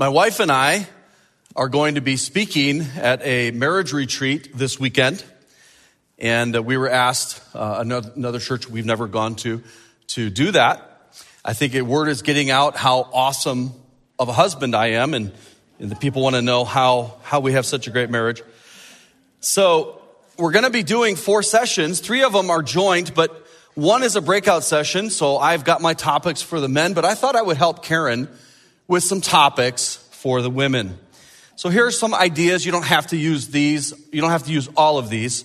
My wife and I are going to be speaking at a marriage retreat this weekend. And uh, we were asked, uh, another, another church we've never gone to, to do that. I think a word is getting out how awesome of a husband I am, and, and the people want to know how, how we have such a great marriage. So we're going to be doing four sessions. Three of them are joint, but one is a breakout session. So I've got my topics for the men, but I thought I would help Karen with some topics for the women. So here are some ideas. You don't have to use these. You don't have to use all of these.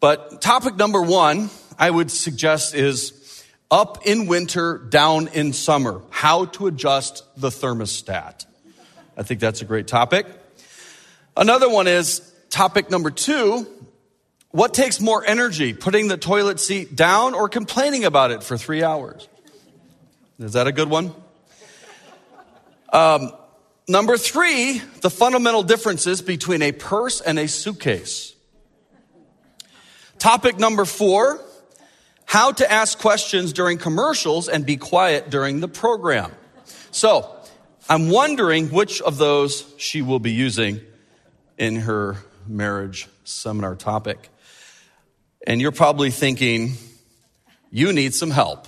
But topic number one, I would suggest is up in winter, down in summer. How to adjust the thermostat. I think that's a great topic. Another one is topic number two. What takes more energy, putting the toilet seat down or complaining about it for three hours? Is that a good one? Um, number three, the fundamental differences between a purse and a suitcase. Topic number four, how to ask questions during commercials and be quiet during the program. So, I'm wondering which of those she will be using in her marriage seminar topic. And you're probably thinking, you need some help.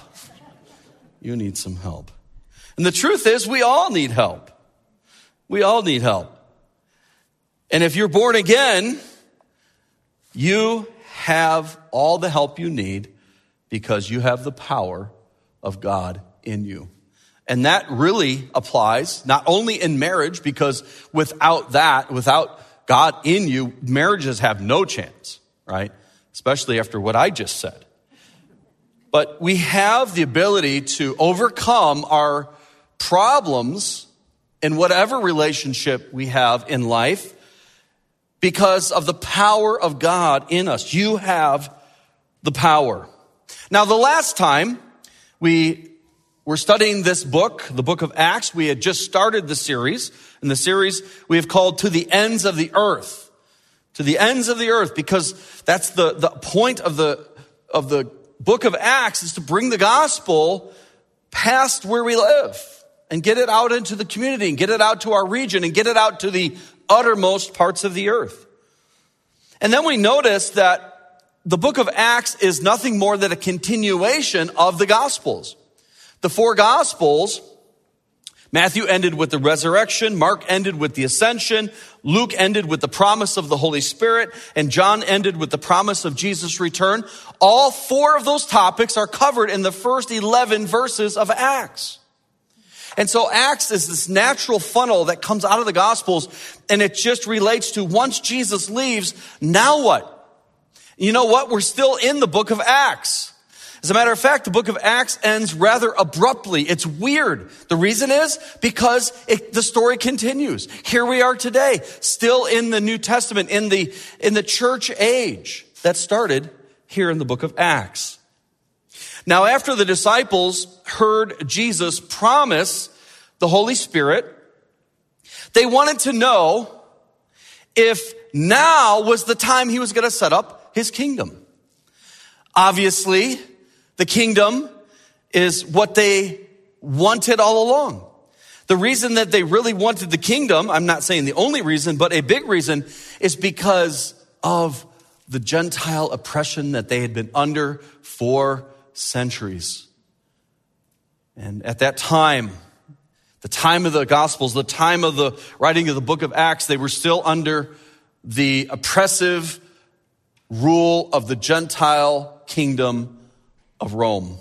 You need some help. And the truth is, we all need help. We all need help. And if you're born again, you have all the help you need because you have the power of God in you. And that really applies not only in marriage, because without that, without God in you, marriages have no chance, right? Especially after what I just said. But we have the ability to overcome our problems in whatever relationship we have in life because of the power of God in us. You have the power. Now, the last time we were studying this book, the book of Acts, we had just started the series. And the series we have called To the Ends of the Earth. To the ends of the earth, because that's the, the point of the, of the book of Acts is to bring the gospel past where we live and get it out into the community and get it out to our region and get it out to the uttermost parts of the earth. And then we notice that the book of Acts is nothing more than a continuation of the gospels. The four gospels, Matthew ended with the resurrection, Mark ended with the ascension, Luke ended with the promise of the Holy Spirit, and John ended with the promise of Jesus' return. All four of those topics are covered in the first 11 verses of Acts. And so Acts is this natural funnel that comes out of the Gospels and it just relates to once Jesus leaves, now what? You know what? We're still in the book of Acts. As a matter of fact, the book of Acts ends rather abruptly. It's weird. The reason is because it, the story continues. Here we are today, still in the New Testament, in the, in the church age that started here in the book of Acts. Now, after the disciples heard Jesus promise the Holy Spirit, they wanted to know if now was the time he was going to set up his kingdom. Obviously, the kingdom is what they wanted all along. The reason that they really wanted the kingdom, I'm not saying the only reason, but a big reason is because of the Gentile oppression that they had been under for centuries. And at that time, the time of the Gospels, the time of the writing of the book of Acts, they were still under the oppressive rule of the Gentile kingdom of Rome.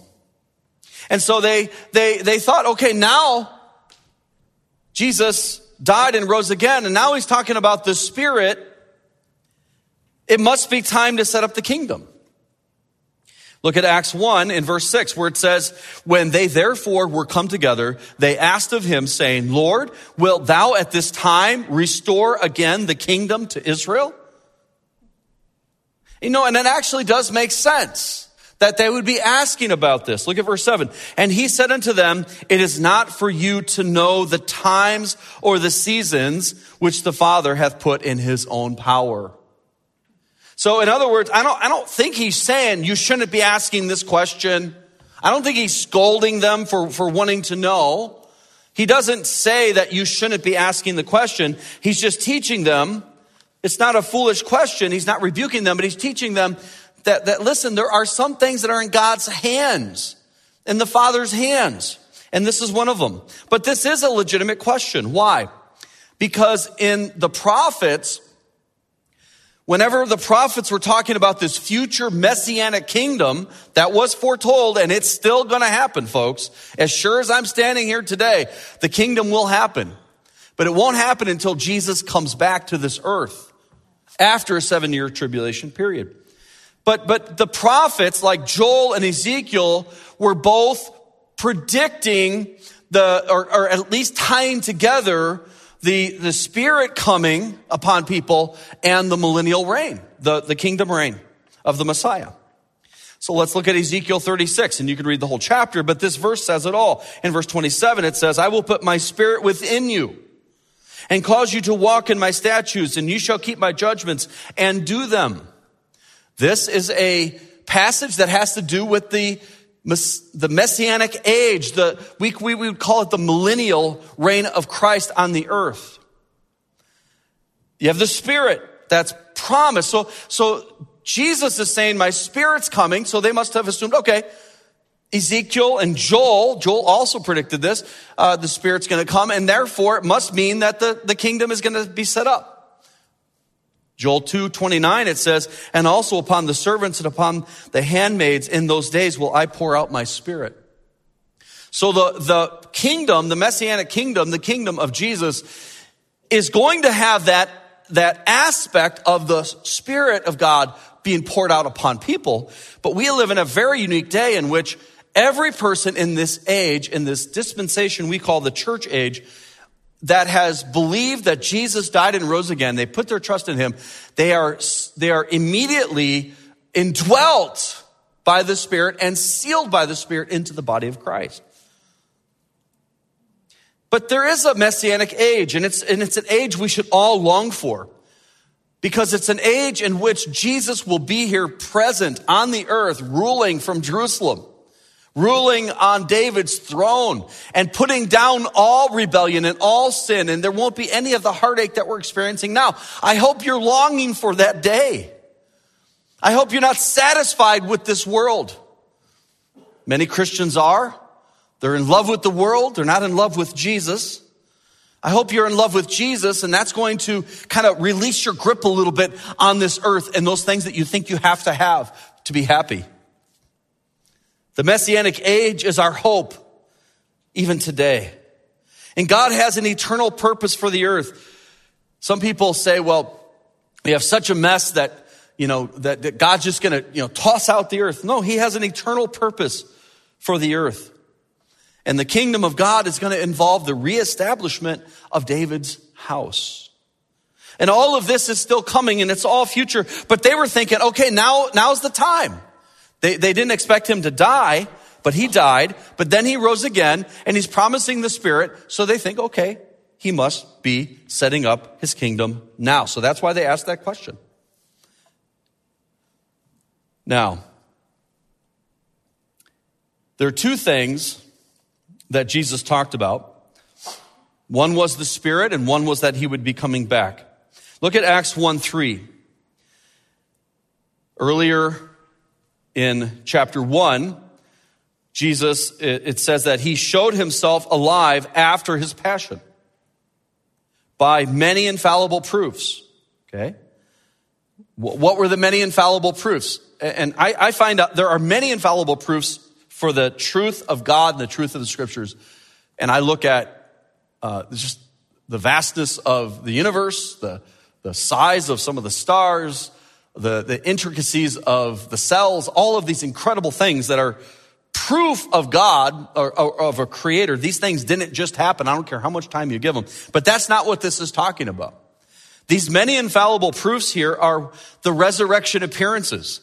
And so they, they, they thought, okay, now Jesus died and rose again, and now he's talking about the Spirit. It must be time to set up the kingdom. Look at Acts 1 in verse 6 where it says, When they therefore were come together, they asked of him saying, Lord, wilt thou at this time restore again the kingdom to Israel? You know, and it actually does make sense that they would be asking about this. Look at verse 7. And he said unto them, It is not for you to know the times or the seasons which the Father hath put in his own power. So in other words, I don't, I don't think he's saying you shouldn't be asking this question. I don't think he's scolding them for, for wanting to know. He doesn't say that you shouldn't be asking the question. He's just teaching them. It's not a foolish question. He's not rebuking them, but he's teaching them that, that listen, there are some things that are in God's hands, in the Father's hands. And this is one of them. But this is a legitimate question. Why? Because in the prophets, whenever the prophets were talking about this future messianic kingdom that was foretold, and it's still going to happen, folks, as sure as I'm standing here today, the kingdom will happen. But it won't happen until Jesus comes back to this earth after a seven year tribulation period. But, but the prophets like Joel and Ezekiel were both predicting the, or, or at least tying together the, the spirit coming upon people and the millennial reign, the, the kingdom reign of the Messiah. So let's look at Ezekiel 36 and you can read the whole chapter, but this verse says it all. In verse 27, it says, I will put my spirit within you and cause you to walk in my statutes and you shall keep my judgments and do them. This is a passage that has to do with the, the messianic age. The, we, we would call it the millennial reign of Christ on the earth. You have the spirit that's promised. So, so Jesus is saying, my spirit's coming. So they must have assumed, okay, Ezekiel and Joel, Joel also predicted this, uh, the Spirit's going to come, and therefore it must mean that the, the kingdom is going to be set up. Joel 2, 29, it says, and also upon the servants and upon the handmaids in those days will I pour out my spirit. So the, the kingdom, the messianic kingdom, the kingdom of Jesus is going to have that, that aspect of the spirit of God being poured out upon people. But we live in a very unique day in which every person in this age, in this dispensation we call the church age, that has believed that Jesus died and rose again, they put their trust in him, they are, they are immediately indwelt by the Spirit and sealed by the Spirit into the body of Christ. But there is a messianic age, and it's, and it's an age we should all long for. Because it's an age in which Jesus will be here present on the earth, ruling from Jerusalem ruling on David's throne and putting down all rebellion and all sin, and there won't be any of the heartache that we're experiencing now. I hope you're longing for that day. I hope you're not satisfied with this world. Many Christians are. They're in love with the world. They're not in love with Jesus. I hope you're in love with Jesus and that's going to kind of release your grip a little bit on this earth and those things that you think you have to have to be happy. The messianic age is our hope, even today. And God has an eternal purpose for the earth. Some people say, well, we have such a mess that, you know, that, that God's just gonna, you know, toss out the earth. No, He has an eternal purpose for the earth. And the kingdom of God is gonna involve the reestablishment of David's house. And all of this is still coming and it's all future. But they were thinking, okay, now, now's the time. They, they didn't expect him to die, but he died, but then he rose again and he's promising the Spirit. So they think, okay, he must be setting up his kingdom now. So that's why they asked that question. Now, there are two things that Jesus talked about. One was the Spirit, and one was that he would be coming back. Look at Acts 1 3. Earlier in chapter 1, Jesus, it says that he showed himself alive after his passion by many infallible proofs. Okay? What were the many infallible proofs? And I, I find out there are many infallible proofs for the truth of God and the truth of the scriptures. And I look at uh, just the vastness of the universe, the, the size of some of the stars, the, the intricacies of the cells, all of these incredible things that are proof of God or, or, of a creator. These things didn't just happen. I don't care how much time you give them. But that's not what this is talking about. These many infallible proofs here are the resurrection appearances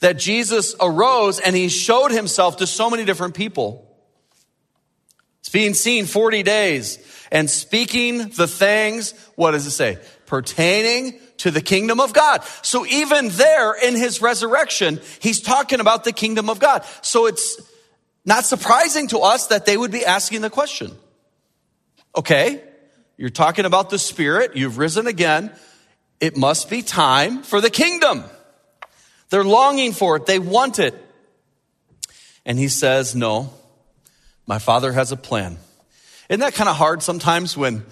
that Jesus arose and he showed himself to so many different people. It's being seen 40 days and speaking the things, what does it say? Pertaining to the kingdom of God. So even there in his resurrection, he's talking about the kingdom of God. So it's not surprising to us that they would be asking the question. Okay, you're talking about the Spirit. You've risen again. It must be time for the kingdom. They're longing for it. They want it. And he says, No, my Father has a plan. Isn't that kind of hard sometimes when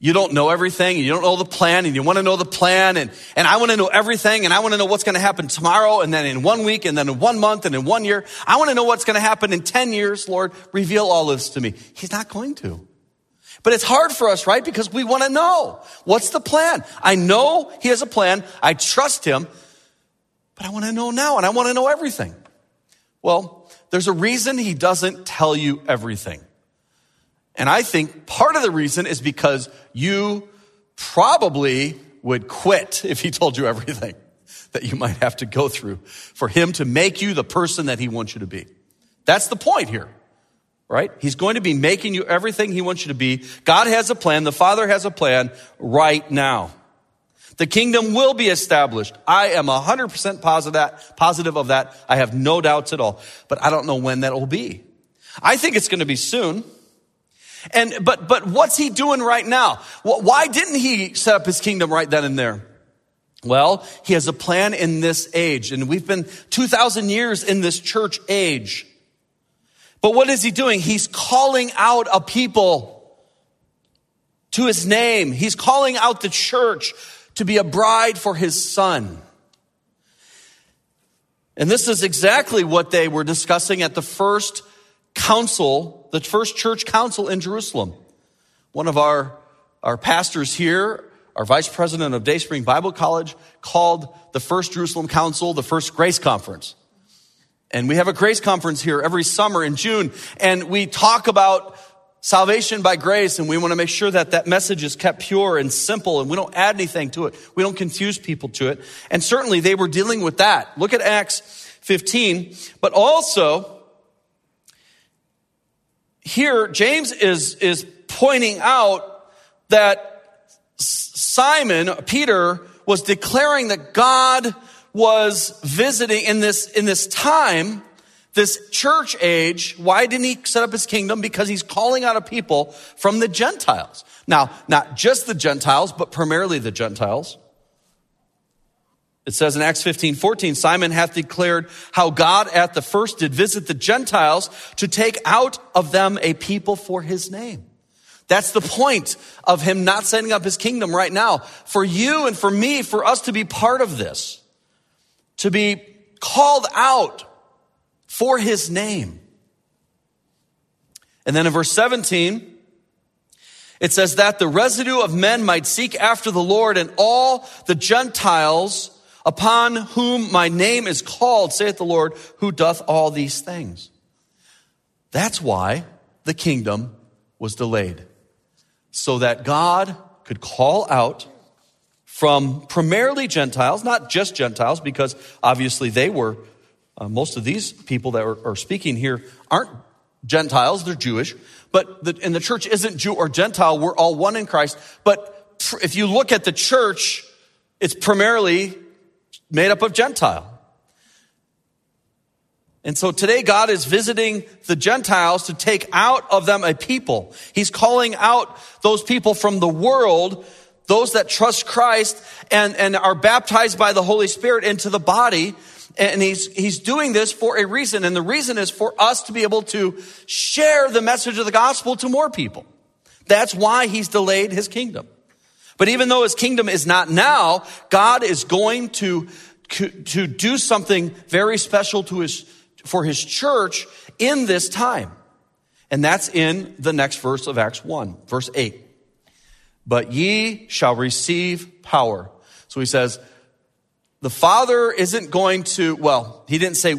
you don't know everything and you don't know the plan and you want to know the plan and, and I want to know everything and I want to know what's going to happen tomorrow and then in one week and then in one month and in one year. I want to know what's going to happen in 10 years. Lord, reveal all this to me. He's not going to. But it's hard for us, right? Because we want to know what's the plan. I know he has a plan. I trust him, but I want to know now and I want to know everything. Well, there's a reason he doesn't tell you everything. And I think part of the reason is because you probably would quit if he told you everything that you might have to go through for him to make you the person that he wants you to be. That's the point here, right? He's going to be making you everything he wants you to be. God has a plan. The Father has a plan right now. The kingdom will be established. I am 100% positive, positive of that. I have no doubts at all. But I don't know when that will be. I think it's going to be soon. And, but, but what's he doing right now? Why didn't he set up his kingdom right then and there? Well, he has a plan in this age, and we've been 2,000 years in this church age. But what is he doing? He's calling out a people to his name. He's calling out the church to be a bride for his son. And this is exactly what they were discussing at the first council, the first church council in Jerusalem. One of our, our pastors here, our vice president of Dayspring Bible College, called the first Jerusalem council the first grace conference. And we have a grace conference here every summer in June, and we talk about salvation by grace, and we want to make sure that that message is kept pure and simple, and we don't add anything to it. We don't confuse people to it. And certainly they were dealing with that. Look at Acts 15, but also, here, James is, is pointing out that Simon, Peter, was declaring that God was visiting in this, in this time, this church age. Why didn't he set up his kingdom? Because he's calling out a people from the Gentiles. Now, not just the Gentiles, but primarily the Gentiles. It says in Acts 15, 14, Simon hath declared how God at the first did visit the Gentiles to take out of them a people for his name. That's the point of him not setting up his kingdom right now. For you and for me, for us to be part of this, to be called out for his name. And then in verse 17, it says that the residue of men might seek after the Lord and all the Gentiles upon whom my name is called, saith the Lord, who doth all these things. That's why the kingdom was delayed. So that God could call out from primarily Gentiles, not just Gentiles, because obviously they were, uh, most of these people that are, are, speaking here aren't Gentiles, they're Jewish. But the, and the church isn't Jew or Gentile, we're all one in Christ. But if you look at the church, it's primarily made up of Gentile. And so today God is visiting the Gentiles to take out of them a people. He's calling out those people from the world, those that trust Christ and, and are baptized by the Holy Spirit into the body. And he's, he's doing this for a reason. And the reason is for us to be able to share the message of the gospel to more people. That's why he's delayed his kingdom. But even though his kingdom is not now, God is going to, to do something very special to his, for his church in this time. And that's in the next verse of Acts 1, verse 8. But ye shall receive power. So he says, the Father isn't going to, well, he didn't say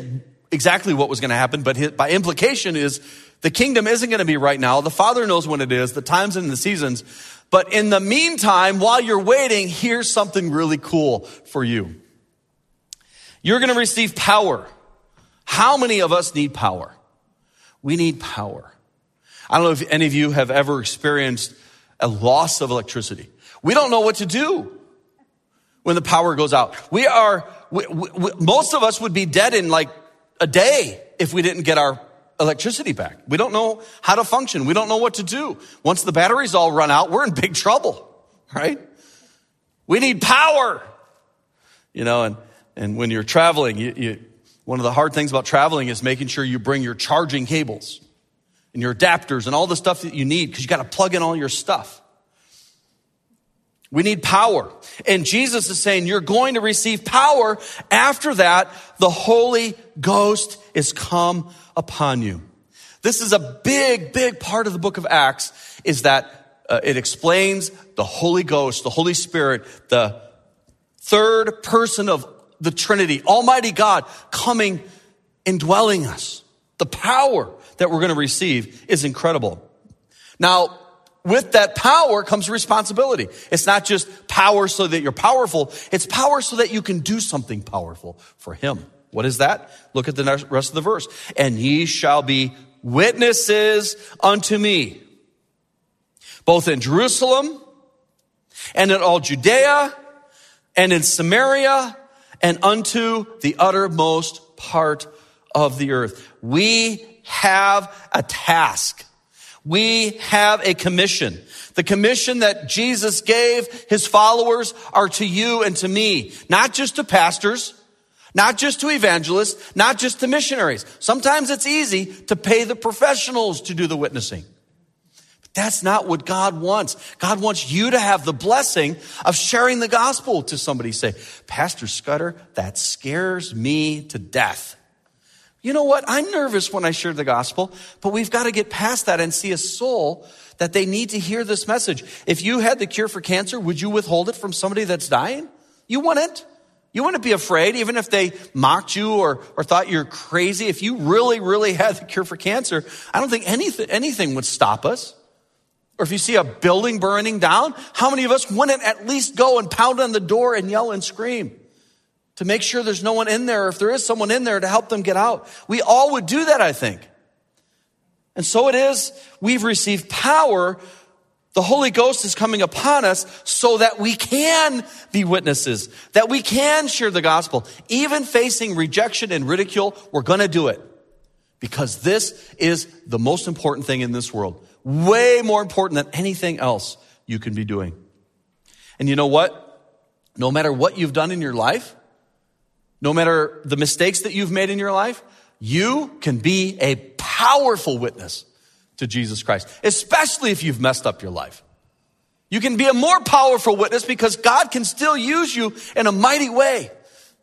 exactly what was going to happen, but his, by implication is the kingdom isn't going to be right now. The Father knows when it is, the times and the seasons. But in the meantime, while you're waiting, here's something really cool for you. You're going to receive power. How many of us need power? We need power. I don't know if any of you have ever experienced a loss of electricity. We don't know what to do when the power goes out. We are, we, we, most of us would be dead in like a day if we didn't get our electricity back. We don't know how to function. We don't know what to do. Once the batteries all run out, we're in big trouble, right? We need power. You know, and, and when you're traveling, you, you, one of the hard things about traveling is making sure you bring your charging cables and your adapters and all the stuff that you need because you got to plug in all your stuff. We need power. And Jesus is saying you're going to receive power. After that, the Holy Ghost is come upon you. This is a big, big part of the book of Acts is that uh, it explains the Holy Ghost, the Holy Spirit, the third person of the Trinity, Almighty God coming indwelling us. The power that we're going to receive is incredible. Now, with that power comes responsibility. It's not just power so that you're powerful. It's power so that you can do something powerful for him. What is that? Look at the rest of the verse. And ye shall be witnesses unto me, both in Jerusalem and in all Judea and in Samaria and unto the uttermost part of the earth. We have a task. We have a commission. The commission that Jesus gave his followers are to you and to me, not just to pastors, not just to evangelists, not just to missionaries. Sometimes it's easy to pay the professionals to do the witnessing. But that's not what God wants. God wants you to have the blessing of sharing the gospel to somebody. Say, Pastor Scudder, that scares me to death. You know what? I'm nervous when I share the gospel, but we've got to get past that and see a soul that they need to hear this message. If you had the cure for cancer, would you withhold it from somebody that's dying? You wouldn't. You wouldn't be afraid, even if they mocked you or, or thought you're crazy. If you really, really had the cure for cancer, I don't think anything, anything would stop us. Or if you see a building burning down, how many of us wouldn't at least go and pound on the door and yell and scream? To make sure there's no one in there, if there is someone in there to help them get out. We all would do that, I think. And so it is, we've received power. The Holy Ghost is coming upon us so that we can be witnesses, that we can share the gospel. Even facing rejection and ridicule, we're going to do it because this is the most important thing in this world. Way more important than anything else you can be doing. And you know what? No matter what you've done in your life, no matter the mistakes that you've made in your life, you can be a powerful witness to Jesus Christ, especially if you've messed up your life. You can be a more powerful witness because God can still use you in a mighty way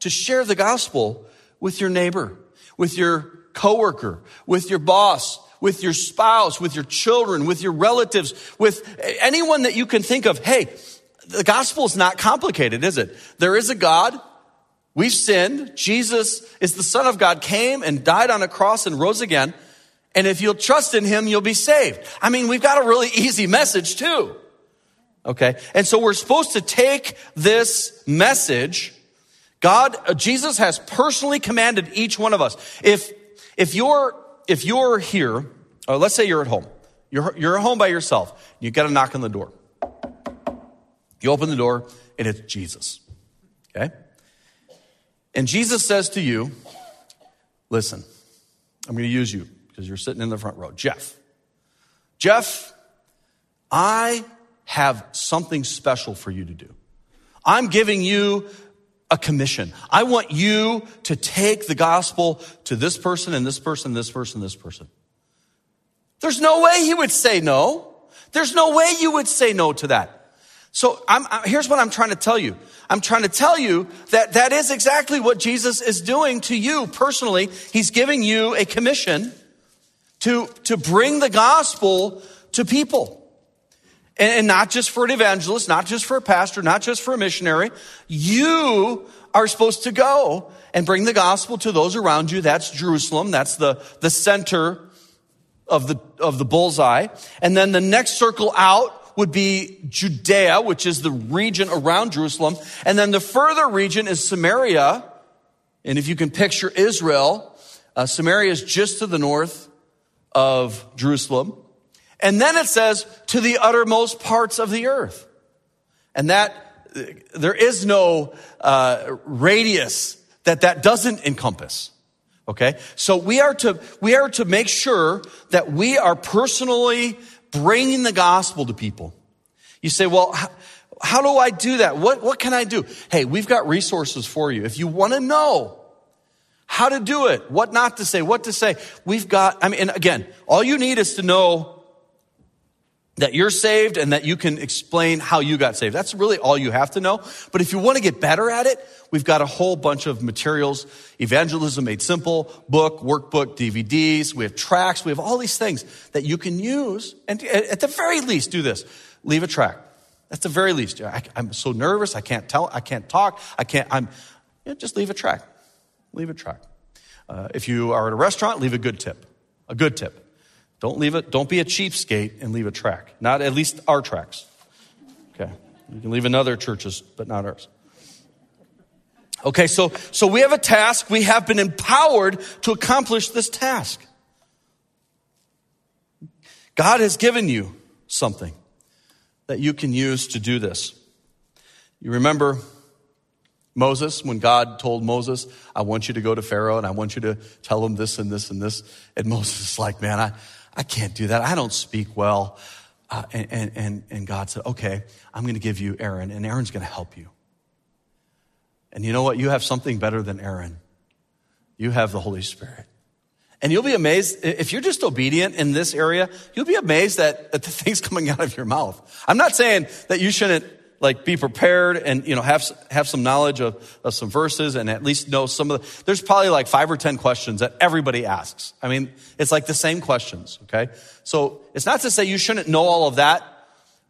to share the gospel with your neighbor, with your coworker, with your boss, with your spouse, with your children, with your relatives, with anyone that you can think of. Hey, the gospel is not complicated, is it? There is a God We've sinned. Jesus is the Son of God, came and died on a cross and rose again. And if you'll trust in him, you'll be saved. I mean, we've got a really easy message too. Okay. And so we're supposed to take this message. God, uh, Jesus has personally commanded each one of us. If, if you're, if you're here, or let's say you're at home, you're, you're at home by yourself, you got a knock on the door. You open the door and it's Jesus. Okay. And Jesus says to you, listen, I'm going to use you because you're sitting in the front row. Jeff, Jeff, I have something special for you to do. I'm giving you a commission. I want you to take the gospel to this person and this person, this person, this person. There's no way he would say no. There's no way you would say no to that. So I'm, here's what I'm trying to tell you. I'm trying to tell you that that is exactly what Jesus is doing to you personally. He's giving you a commission to, to bring the gospel to people. And, and not just for an evangelist, not just for a pastor, not just for a missionary. You are supposed to go and bring the gospel to those around you. That's Jerusalem. That's the, the center of the, of the bullseye. And then the next circle out would be Judea, which is the region around Jerusalem. And then the further region is Samaria. And if you can picture Israel, uh, Samaria is just to the north of Jerusalem. And then it says to the uttermost parts of the earth. And that, there is no uh, radius that that doesn't encompass. Okay? So we are to, we are to make sure that we are personally bringing the gospel to people. You say, well, how, do I do that? What, what can I do? Hey, we've got resources for you. If you want to know how to do it, what not to say, what to say, we've got, I mean, and again, all you need is to know that you're saved and that you can explain how you got saved. That's really all you have to know. But if you want to get better at it, we've got a whole bunch of materials, evangelism made simple, book, workbook, DVDs. We have tracks. We have all these things that you can use. And at the very least, do this. Leave a track. That's the very least. I, am so nervous. I can't tell. I can't talk. I can't, I'm, you know, just leave a track. Leave a track. Uh, if you are at a restaurant, leave a good tip. A good tip. Don't leave it, don't be a cheapskate and leave a track. Not at least our tracks. Okay. You can leave in other churches, but not ours. Okay, so, so we have a task. We have been empowered to accomplish this task. God has given you something that you can use to do this. You remember Moses, when God told Moses, I want you to go to Pharaoh and I want you to tell him this and this and this. And Moses is like, man, I, I can't do that. I don't speak well. Uh, and, and, and God said, okay, I'm going to give you Aaron, and Aaron's going to help you. And you know what? You have something better than Aaron. You have the Holy Spirit. And you'll be amazed, if you're just obedient in this area, you'll be amazed at, at the things coming out of your mouth. I'm not saying that you shouldn't like be prepared and you know have have some knowledge of, of some verses and at least know some of the there's probably like five or ten questions that everybody asks. I mean it's like the same questions okay? So it's not to say you shouldn't know all of that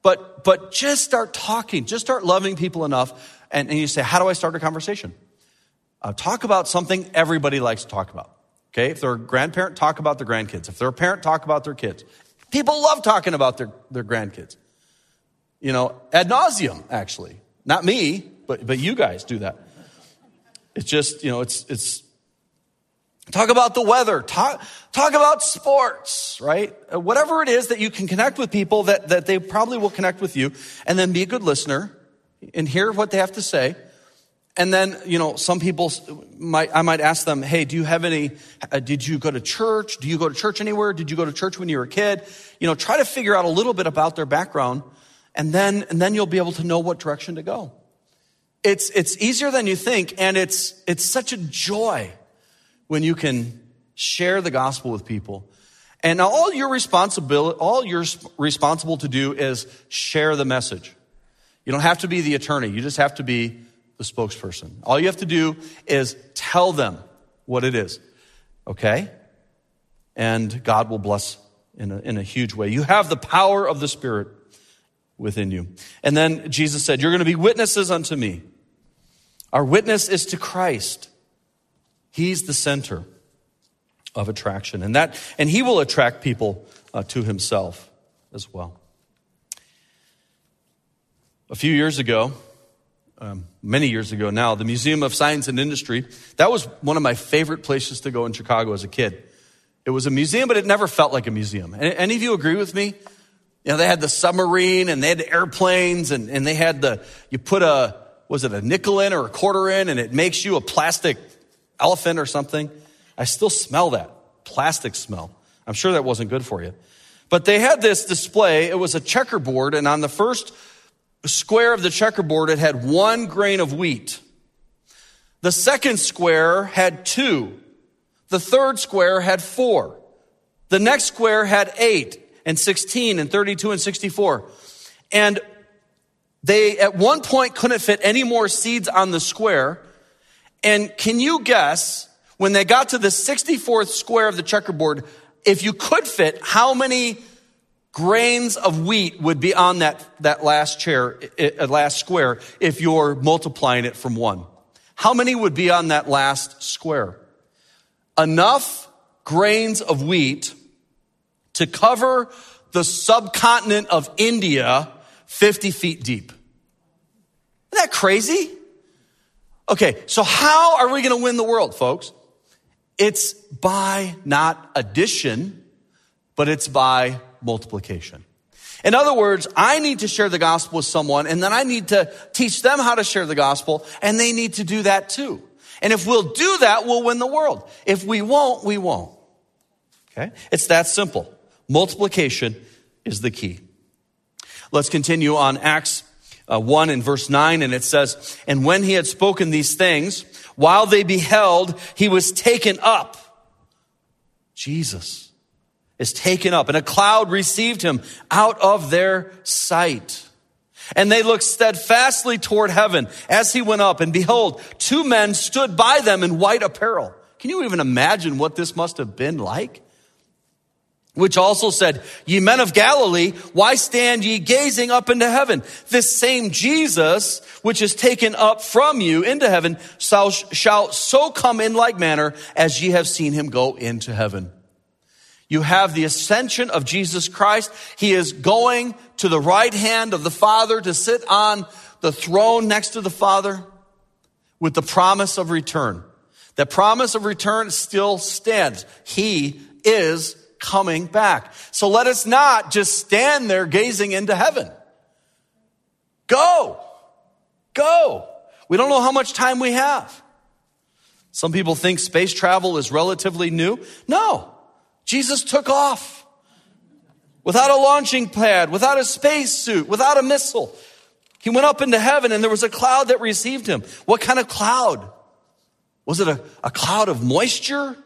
but but just start talking. Just start loving people enough and, and you say how do i start a conversation? Uh, talk about something everybody likes to talk about okay? If they're a grandparent talk about their grandkids. If they're a parent talk about their kids. People love talking about their, their grandkids you know, ad nauseum, actually. Not me, but, but you guys do that. It's just, you know, it's, it's, talk about the weather, talk, talk about sports, right? Uh, whatever it is that you can connect with people that, that they probably will connect with you and then be a good listener and hear what they have to say. And then, you know, some people might, I might ask them, Hey, do you have any, uh, did you go to church? Do you go to church anywhere? Did you go to church when you were a kid? You know, try to figure out a little bit about their background and then, and then you'll be able to know what direction to go. It's, it's easier than you think, and it's, it's such a joy when you can share the gospel with people. And all you're responsibility, all you're responsible to do is share the message. You don't have to be the attorney. You just have to be the spokesperson. All you have to do is tell them what it is. Okay? And God will bless in a, in a huge way. You have the power of the Spirit within you. And then Jesus said, You're going to be witnesses unto me. Our witness is to Christ. He's the center of attraction. And that, and he will attract people uh, to himself as well. A few years ago, um, many years ago now, the Museum of Science and Industry, that was one of my favorite places to go in Chicago as a kid. It was a museum, but it never felt like a museum. Any of you agree with me? You know, they had the submarine and they had airplanes and, and they had the, you put a, was it a nickel in or a quarter in and it makes you a plastic elephant or something. I still smell that plastic smell. I'm sure that wasn't good for you. But they had this display. It was a checkerboard and on the first square of the checkerboard, it had one grain of wheat. The second square had two. The third square had four. The next square had eight and 16 and 32 and 64. And they at one point couldn't fit any more seeds on the square. And can you guess when they got to the 64th square of the checkerboard, if you could fit, how many grains of wheat would be on that, that last chair, uh, last square, if you're multiplying it from one? How many would be on that last square? Enough grains of wheat to cover the subcontinent of India 50 feet deep. Isn't that crazy? Okay, so how are we going to win the world, folks? It's by not addition, but it's by multiplication. In other words, I need to share the gospel with someone and then I need to teach them how to share the gospel and they need to do that too. And if we'll do that, we'll win the world. If we won't, we won't. Okay? It's that simple. Multiplication is the key. Let's continue on Acts uh, 1 in verse 9, and it says, And when he had spoken these things, while they beheld, he was taken up. Jesus is taken up, and a cloud received him out of their sight. And they looked steadfastly toward heaven as he went up, and behold, two men stood by them in white apparel. Can you even imagine what this must have been like? Which also said, Ye men of Galilee, why stand ye gazing up into heaven? This same Jesus, which is taken up from you into heaven, shall, so come in like manner as ye have seen him go into heaven. You have the ascension of Jesus Christ. He is going to the right hand of the Father to sit on the throne next to the Father with the promise of return. That promise of return still stands. He is coming back. So let us not just stand there gazing into heaven. Go. Go. We don't know how much time we have. Some people think space travel is relatively new. No. Jesus took off without a launching pad, without a spacesuit, without a missile. He went up into heaven and there was a cloud that received him. What kind of cloud? Was it a, a cloud of moisture?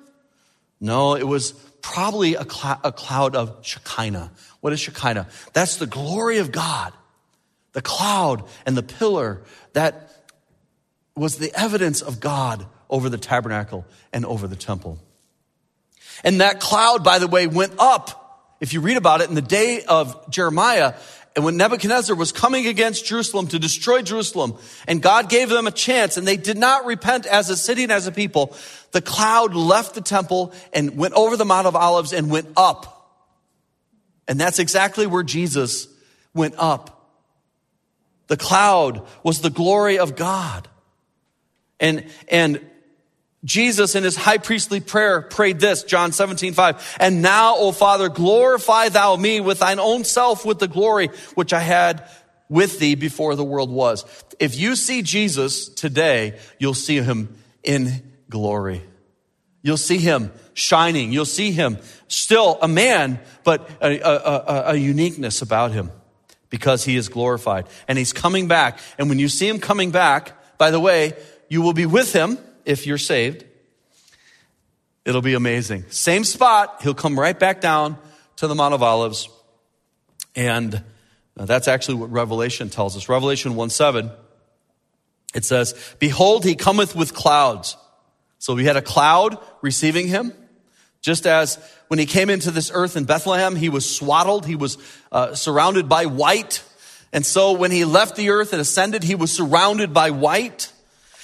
No, it was probably a, cl- a cloud of Shekinah. What is Shekinah? That's the glory of God. The cloud and the pillar that was the evidence of God over the tabernacle and over the temple. And that cloud, by the way, went up. If you read about it in the day of Jeremiah, and when Nebuchadnezzar was coming against Jerusalem to destroy Jerusalem, and God gave them a chance, and they did not repent as a city and as a people, the cloud left the temple and went over the Mount of Olives and went up. And that's exactly where Jesus went up. The cloud was the glory of God. And, and Jesus in his high priestly prayer prayed this, John 17, 5. And now, O Father, glorify thou me with thine own self with the glory which I had with thee before the world was. If you see Jesus today, you'll see him in glory. You'll see him shining. You'll see him still a man, but a, a, a, a uniqueness about him because he is glorified and he's coming back. And when you see him coming back, by the way, you will be with him if you're saved. It'll be amazing. Same spot. He'll come right back down to the Mount of Olives. And that's actually what Revelation tells us. Revelation 1 7, it says, Behold, he cometh with clouds. So we had a cloud receiving him. Just as when he came into this earth in Bethlehem, he was swaddled, he was uh, surrounded by white. And so when he left the earth and ascended, he was surrounded by white.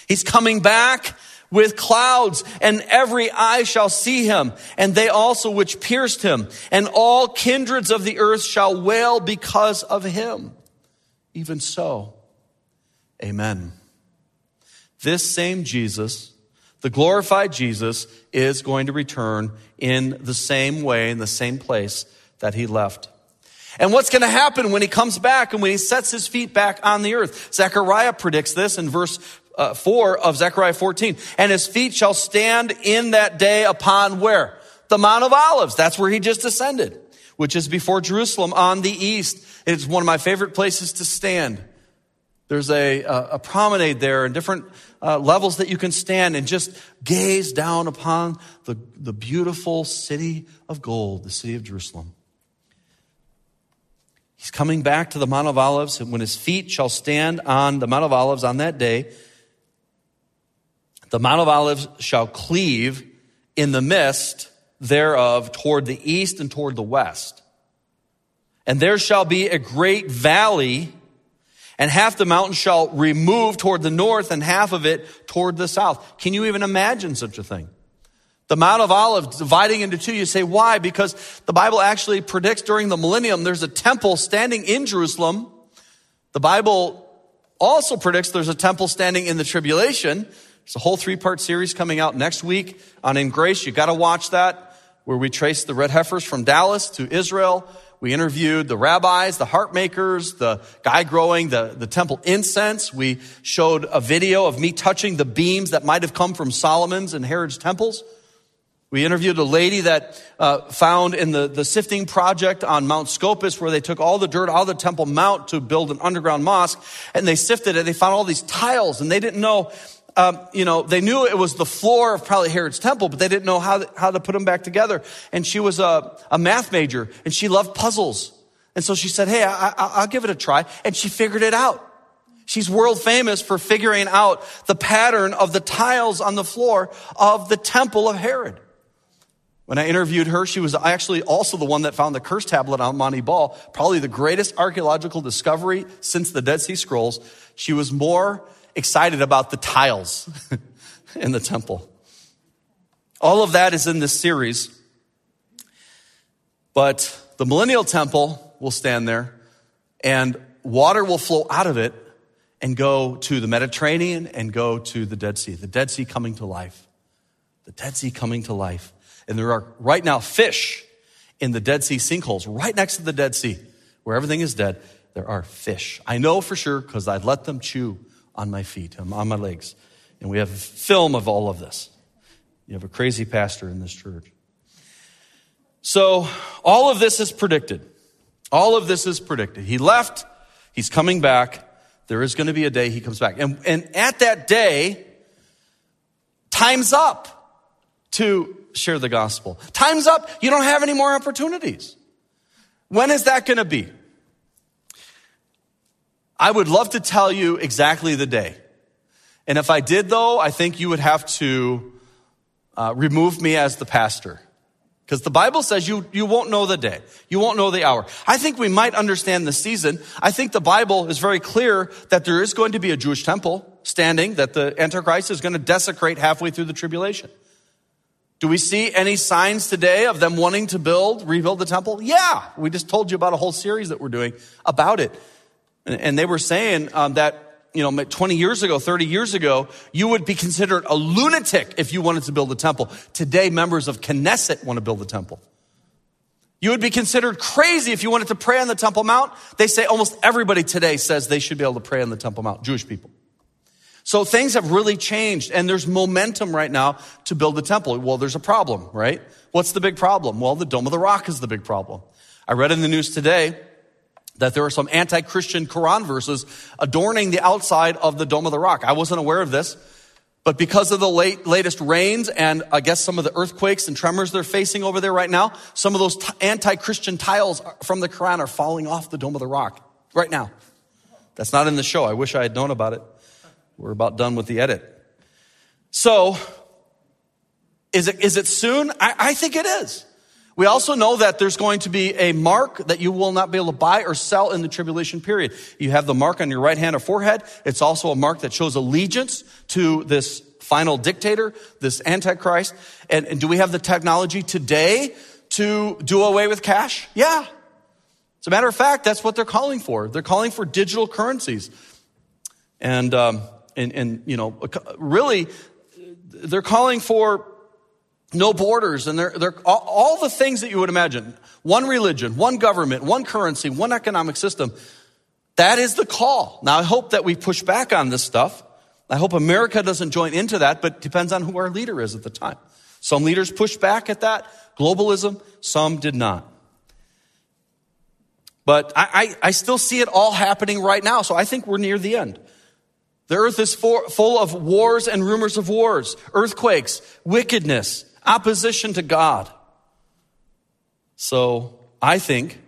He's coming back with clouds and every eye shall see him and they also which pierced him and all kindreds of the earth shall wail because of him. Even so, amen. This same Jesus, the glorified Jesus, is going to return in the same way, in the same place that he left. And what's going to happen when he comes back and when he sets his feet back on the earth? Zechariah predicts this in verse uh, 4 of Zechariah 14. And his feet shall stand in that day upon where? The Mount of Olives. That's where he just ascended, which is before Jerusalem on the east. It's one of my favorite places to stand. There's a, a promenade there and different uh, levels that you can stand and just gaze down upon the, the beautiful city of gold, the city of Jerusalem. He's coming back to the Mount of Olives, and when his feet shall stand on the Mount of Olives on that day, the Mount of Olives shall cleave in the midst thereof toward the east and toward the west. And there shall be a great valley, and half the mountain shall remove toward the north and half of it toward the south. Can you even imagine such a thing? The Mount of Olives dividing into two. You say, why? Because the Bible actually predicts during the millennium there's a temple standing in Jerusalem. The Bible also predicts there's a temple standing in the tribulation. There's a whole three part series coming out next week on In Grace. You got to watch that, where we trace the red heifers from Dallas to Israel, We interviewed the rabbis, the heart makers, the guy growing the, the temple incense. We showed a video of me touching the beams that might have come from Solomon's and Herod's temples. We interviewed a lady that uh, found in the, the sifting project on Mount Scopus where they took all the dirt out of the Temple Mount to build an underground mosque and they sifted it. They found all these tiles and they didn't know, um, you know, they knew it was the floor of probably Herod's temple, but they didn't know how, how to put them back together. And she was a, a math major and she loved puzzles. And so she said, Hey, I, I, I'll give it a try. And she figured it out. She's world famous for figuring out the pattern of the tiles on the floor of the temple of Herod. When I interviewed her, she was actually also the one that found the curse tablet on Mount Ebal, probably the greatest archaeological discovery since the Dead Sea Scrolls. She was more excited about the tiles in the temple. All of that is in this series. But the millennial temple will stand there and water will flow out of it and go to the Mediterranean and go to the Dead Sea. The Dead Sea coming to life. The Dead Sea coming to life. And there are right now fish in the Dead Sea sinkholes right next to the Dead Sea where everything is dead. There are fish. I know for sure because I'd let them chew on my feet, um, on my legs. And we have film of all of this. You have a crazy pastor in this church. So all of this is predicted. All of this is predicted. He left. He's coming back. There is going to be a day he comes back. And, and at that day, time's up to share the gospel. Time's up. You don't have any more opportunities. When is that going to be? I would love to tell you exactly the day. And if I did, though, I think you would have to uh, remove me as the pastor. Because the Bible says you, you won't know the day. You won't know the hour. I think we might understand the season. I think the Bible is very clear that there is going to be a Jewish temple standing, that the Antichrist is going to desecrate halfway through the tribulation. Do we see any signs today of them wanting to build, rebuild the temple? Yeah. We just told you about a whole series that we're doing about it. And they were saying um, that, you know, 20 years ago, 30 years ago, you would be considered a lunatic if you wanted to build a temple. Today, members of Knesset want to build a temple. You would be considered crazy if you wanted to pray on the Temple Mount. They say almost everybody today says they should be able to pray on the Temple Mount, Jewish people. So things have really changed and there's momentum right now to build the temple. Well, there's a problem, right? What's the big problem? Well, the Dome of the Rock is the big problem. I read in the news today that there are some anti-Christian Quran verses adorning the outside of the Dome of the Rock. I wasn't aware of this, but because of the late, latest rains and I guess some of the earthquakes and tremors they're facing over there right now, some of those t- anti-Christian tiles from the Quran are falling off the Dome of the Rock right now. That's not in the show. I wish I had known about it. We're about done with the edit. So, is it, is it soon? I, I think it is. We also know that there's going to be a mark that you will not be able to buy or sell in the tribulation period. You have the mark on your right hand or forehead. It's also a mark that shows allegiance to this final dictator, this antichrist. And, and do we have the technology today to do away with cash? Yeah. As a matter of fact, that's what they're calling for. They're calling for digital currencies. And um, and, and you know, really, they're calling for no borders and they're, they're all, all the things that you would imagine. One religion, one government, one currency, one economic system. That is the call. Now, I hope that we push back on this stuff. I hope America doesn't join into that, but depends on who our leader is at the time. Some leaders pushed back at that, globalism, some did not. But I, I, I still see it all happening right now, so I think we're near the end. The earth is for, full of wars and rumors of wars, earthquakes, wickedness, opposition to God. So I think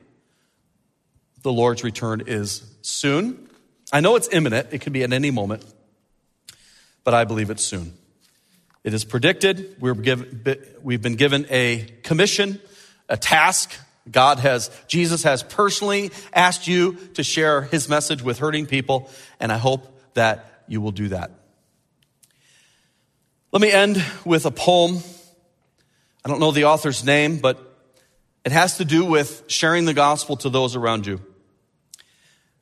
the Lord's return is soon. I know it's imminent, it could be at any moment, but I believe it's soon. It is predicted. We're given, we've been given a commission, a task. God has, Jesus has personally asked you to share his message with hurting people, and I hope that you will do that. Let me end with a poem. I don't know the author's name, but it has to do with sharing the gospel to those around you.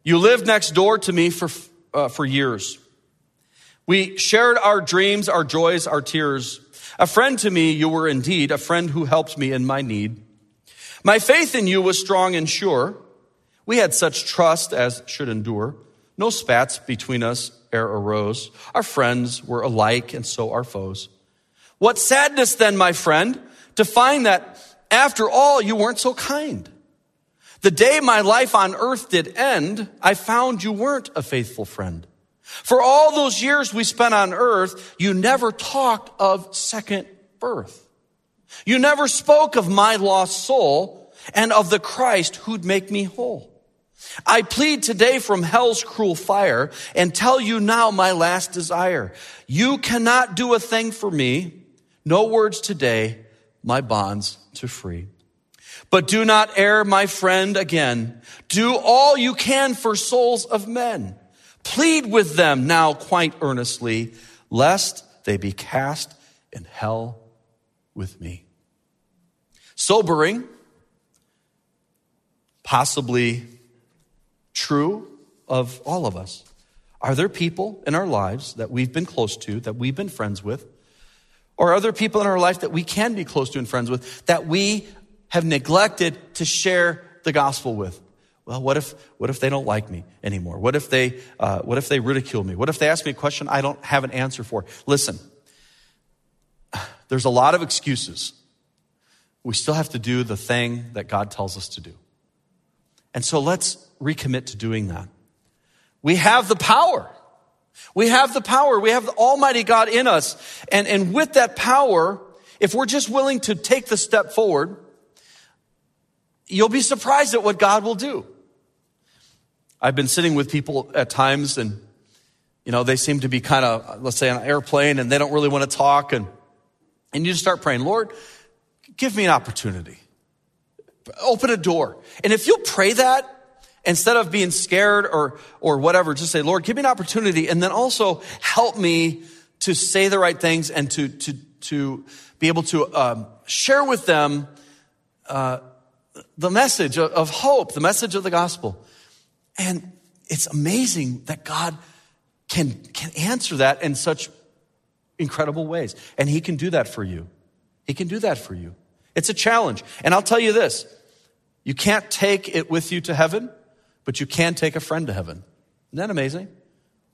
You lived next door to me for, uh, for years. We shared our dreams, our joys, our tears. A friend to me, you were indeed, a friend who helped me in my need. My faith in you was strong and sure. We had such trust as should endure. No spats between us e'er arose. Our friends were alike, and so our foes. What sadness then, my friend, to find that after all you weren't so kind. The day my life on earth did end, I found you weren't a faithful friend. For all those years we spent on earth, you never talked of second birth. You never spoke of my lost soul and of the Christ who'd make me whole. I plead today from hell's cruel fire and tell you now my last desire. You cannot do a thing for me. No words today, my bonds to free. But do not err, my friend, again. Do all you can for souls of men. Plead with them now quite earnestly, lest they be cast in hell with me. Sobering, possibly true of all of us. Are there people in our lives that we've been close to, that we've been friends with, or other people in our life that we can be close to and friends with that we have neglected to share the gospel with? Well, what if, what if they don't like me anymore? What if they, uh, what if they ridicule me? What if they ask me a question I don't have an answer for? Listen, there's a lot of excuses. We still have to do the thing that God tells us to do. And so let's recommit to doing that. We have the power. We have the power. We have the Almighty God in us. And, and with that power, if we're just willing to take the step forward, you'll be surprised at what God will do. I've been sitting with people at times and, you know, they seem to be kind of, let's say on an airplane and they don't really want to talk. And, and you just start praying, Lord, give me an opportunity. Open a door. And if you'll pray that, instead of being scared or, or whatever, just say, Lord, give me an opportunity. And then also help me to say the right things and to, to, to be able to um, share with them uh, the message of, of hope, the message of the gospel. And it's amazing that God can, can answer that in such incredible ways. And He can do that for you. He can do that for you. It's a challenge. And I'll tell you this you can't take it with you to heaven, but you can take a friend to heaven. Isn't that amazing?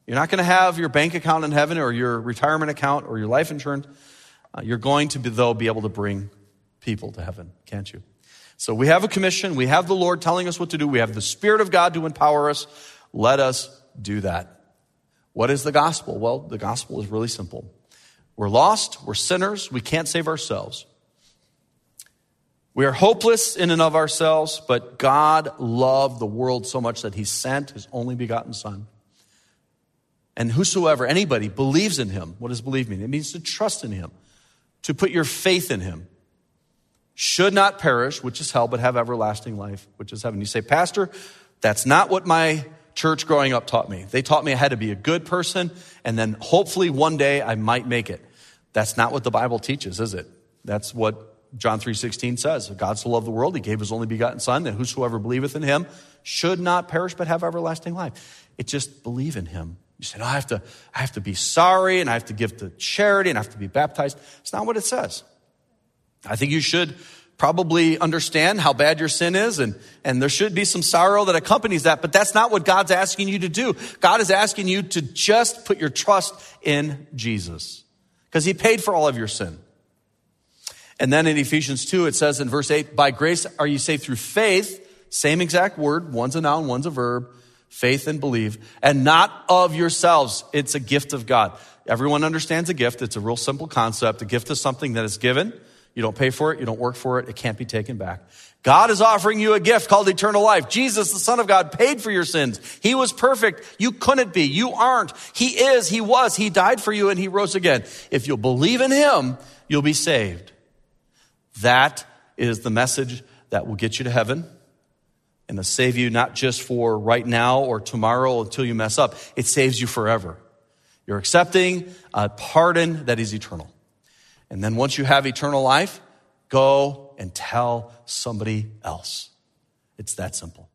You're not going to have your bank account in heaven or your retirement account or your life insurance. Uh, you're going to, be, though, be able to bring people to heaven, can't you? So we have a commission. We have the Lord telling us what to do. We have the Spirit of God to empower us. Let us do that. What is the gospel? Well, the gospel is really simple. We're lost. We're sinners. We can't save ourselves. We are hopeless in and of ourselves, but God loved the world so much that he sent his only begotten Son. And whosoever, anybody, believes in him, what does believe mean? It means to trust in him, to put your faith in him, should not perish, which is hell, but have everlasting life, which is heaven. You say, Pastor, that's not what my church growing up taught me. They taught me I had to be a good person, and then hopefully one day I might make it. That's not what the Bible teaches, is it? That's what John 3:16 says, God so loved the world, he gave his only begotten son, that whosoever believeth in him should not perish but have everlasting life. It just believe in him. You say, no, oh, I have to, I have to be sorry and I have to give to charity and I have to be baptized. It's not what it says. I think you should probably understand how bad your sin is and, and there should be some sorrow that accompanies that, but that's not what God's asking you to do. God is asking you to just put your trust in Jesus because he paid for all of your sin. And then in Ephesians 2, it says in verse 8, by grace are you saved through faith, same exact word, one's a noun, one's a verb, faith and believe, and not of yourselves. It's a gift of God. Everyone understands a gift. It's a real simple concept. A gift is something that is given. You don't pay for it. You don't work for it. It can't be taken back. God is offering you a gift called eternal life. Jesus, the Son of God, paid for your sins. He was perfect. You couldn't be. You aren't. He is. He was. He died for you and he rose again. If you'll believe in him, you'll be saved. That is the message that will get you to heaven and to save you not just for right now or tomorrow until you mess up. It saves you forever. You're accepting a pardon that is eternal. And then once you have eternal life, go and tell somebody else. It's that simple.